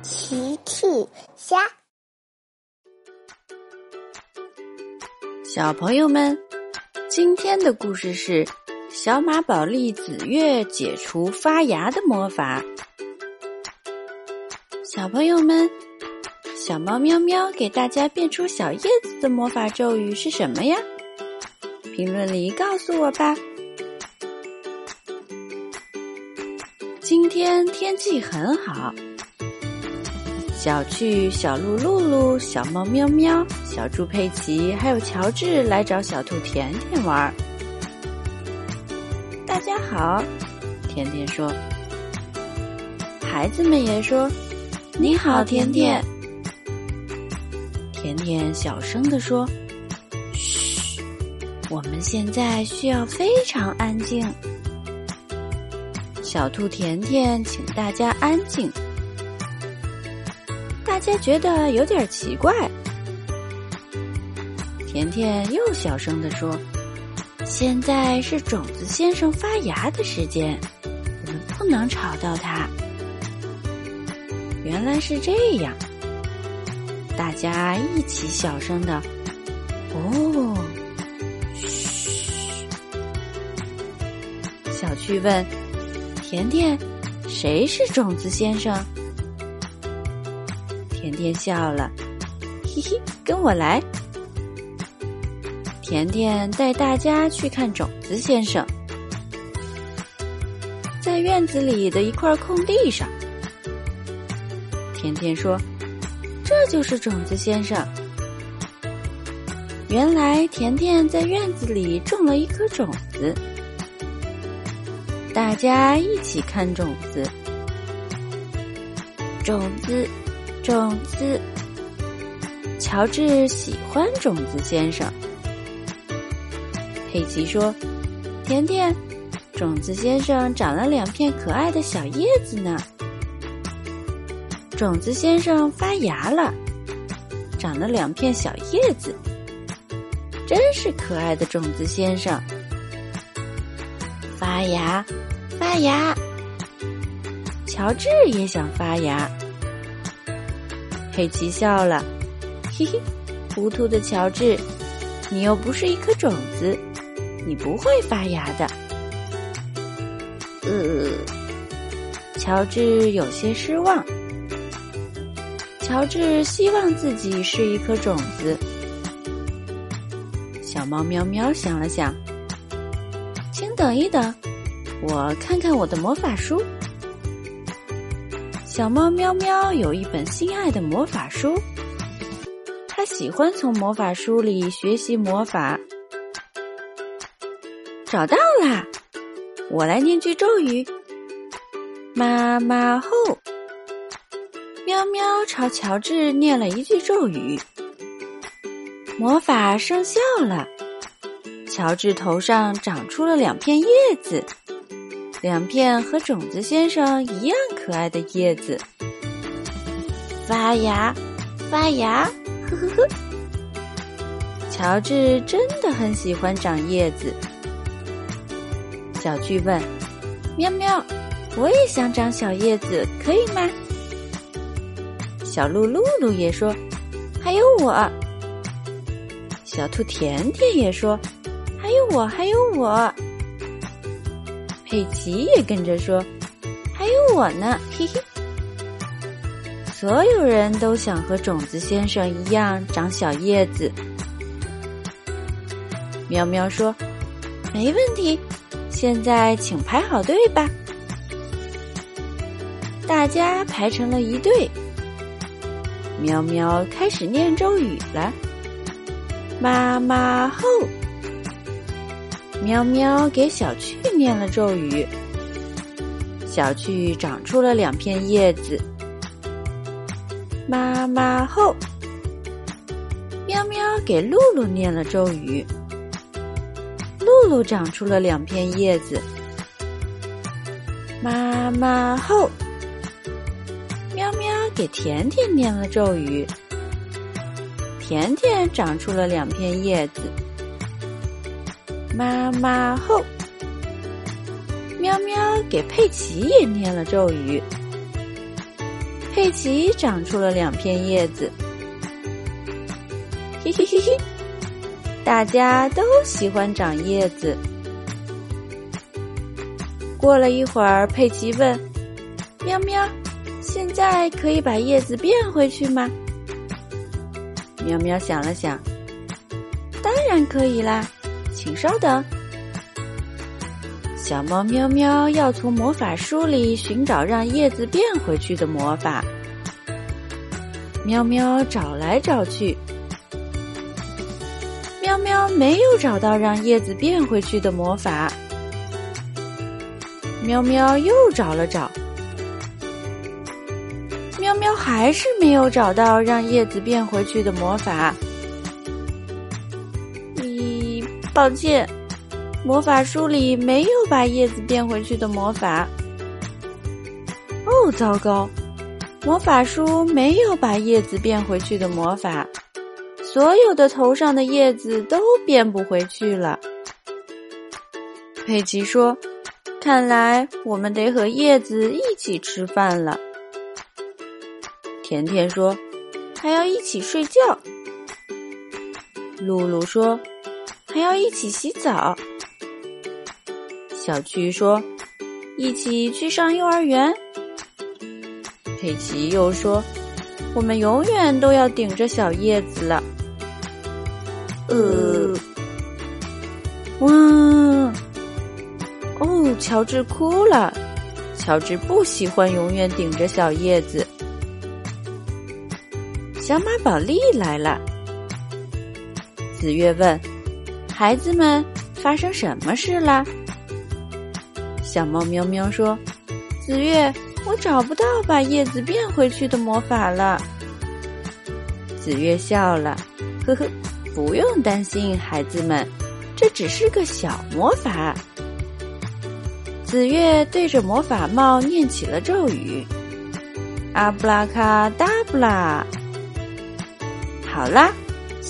奇趣虾，小朋友们，今天的故事是小马宝莉紫月解除发芽的魔法。小朋友们，小猫喵喵给大家变出小叶子的魔法咒语是什么呀？评论里告诉我吧。今天天气很好。小趣、小鹿露露、小猫喵喵、小猪佩奇，还有乔治来找小兔甜甜玩。大家好，甜甜说。孩子们也说：“你好，甜甜。”甜甜小声地说：“嘘，我们现在需要非常安静。”小兔甜甜，请大家安静。大家觉得有点奇怪，甜甜又小声地说：“现在是种子先生发芽的时间，我们不能吵到他。”原来是这样，大家一起小声的：“哦，嘘。”小趣问：“甜甜，谁是种子先生？”甜笑了，嘿嘿，跟我来。甜甜带大家去看种子先生，在院子里的一块空地上。甜甜说：“这就是种子先生。”原来甜甜在院子里种了一颗种子，大家一起看种子，种子。种子，乔治喜欢种子先生。佩奇说：“甜甜，种子先生长了两片可爱的小叶子呢。种子先生发芽了，长了两片小叶子，真是可爱的种子先生。发芽，发芽。乔治也想发芽。”佩奇笑了，嘿嘿，糊涂的乔治，你又不是一颗种子，你不会发芽的。呃，乔治有些失望。乔治希望自己是一颗种子。小猫喵喵想了想，请等一等，我看看我的魔法书。小猫喵喵有一本心爱的魔法书，它喜欢从魔法书里学习魔法。找到啦！我来念句咒语：妈妈后。喵喵朝乔治念了一句咒语，魔法生效了。乔治头上长出了两片叶子。两片和种子先生一样可爱的叶子，发芽，发芽，呵呵呵。乔治真的很喜欢长叶子。小巨问：“喵喵，我也想长小叶子，可以吗？”小鹿露露也说：“还有我。”小兔甜甜也说：“还有我，还有我。”佩奇也跟着说：“还有我呢，嘿嘿。”所有人都想和种子先生一样长小叶子。喵喵说：“没问题，现在请排好队吧。”大家排成了一队。喵喵开始念咒语了：“妈妈后。”喵喵给小趣念了咒语，小趣长出了两片叶子。妈妈后，喵喵给露露念了咒语，露露长出了两片叶子。妈妈后，喵喵给甜甜念了咒语，甜甜长出了两片叶子。妈妈后，喵喵给佩奇也念了咒语。佩奇长出了两片叶子。嘿嘿嘿嘿，大家都喜欢长叶子。过了一会儿，佩奇问：“喵喵，现在可以把叶子变回去吗？”喵喵想了想，当然可以啦，请稍等。小猫喵喵要从魔法书里寻找让叶子变回去的魔法。喵喵找来找去。喵喵没有找到让叶子变回去的魔法。喵喵又找了找，喵喵还是没有找到让叶子变回去的魔法。抱歉，魔法书里没有把叶子变回去的魔法。哦，糟糕，魔法书没有把叶子变回去的魔法。所有的头上的叶子都变不回去了。佩奇说：“看来我们得和叶子一起吃饭了。”甜甜说：“还要一起睡觉。”露露说：“还要一起洗澡。”小趣说：“一起去上幼儿园。”佩奇又说：“我们永远都要顶着小叶子了。”呃，哇！哦，乔治哭了。乔治不喜欢永远顶着小叶子。小马宝莉来了。子月问：“孩子们，发生什么事了？”小猫喵喵说：“紫月，我找不到把叶子变回去的魔法了。”紫月笑了，呵呵。不用担心，孩子们，这只是个小魔法。紫月对着魔法帽念起了咒语：“阿布拉卡达布拉。”好啦，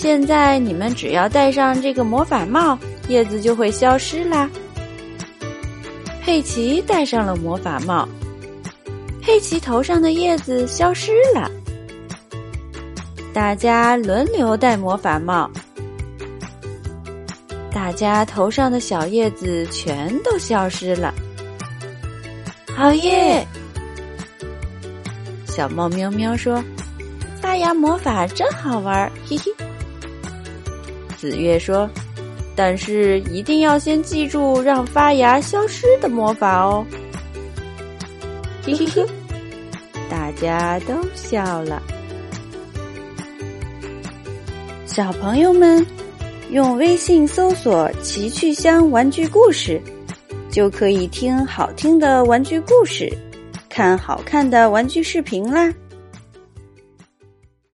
现在你们只要戴上这个魔法帽，叶子就会消失啦。佩奇戴上了魔法帽，佩奇头上的叶子消失了。大家轮流戴魔法帽，大家头上的小叶子全都消失了。好耶！小猫喵喵说：“发芽魔法真好玩，嘿嘿。”紫月说：“但是一定要先记住让发芽消失的魔法哦。”嘿嘿嘿，大家都笑了。小朋友们，用微信搜索“奇趣箱玩具故事”，就可以听好听的玩具故事，看好看的玩具视频啦。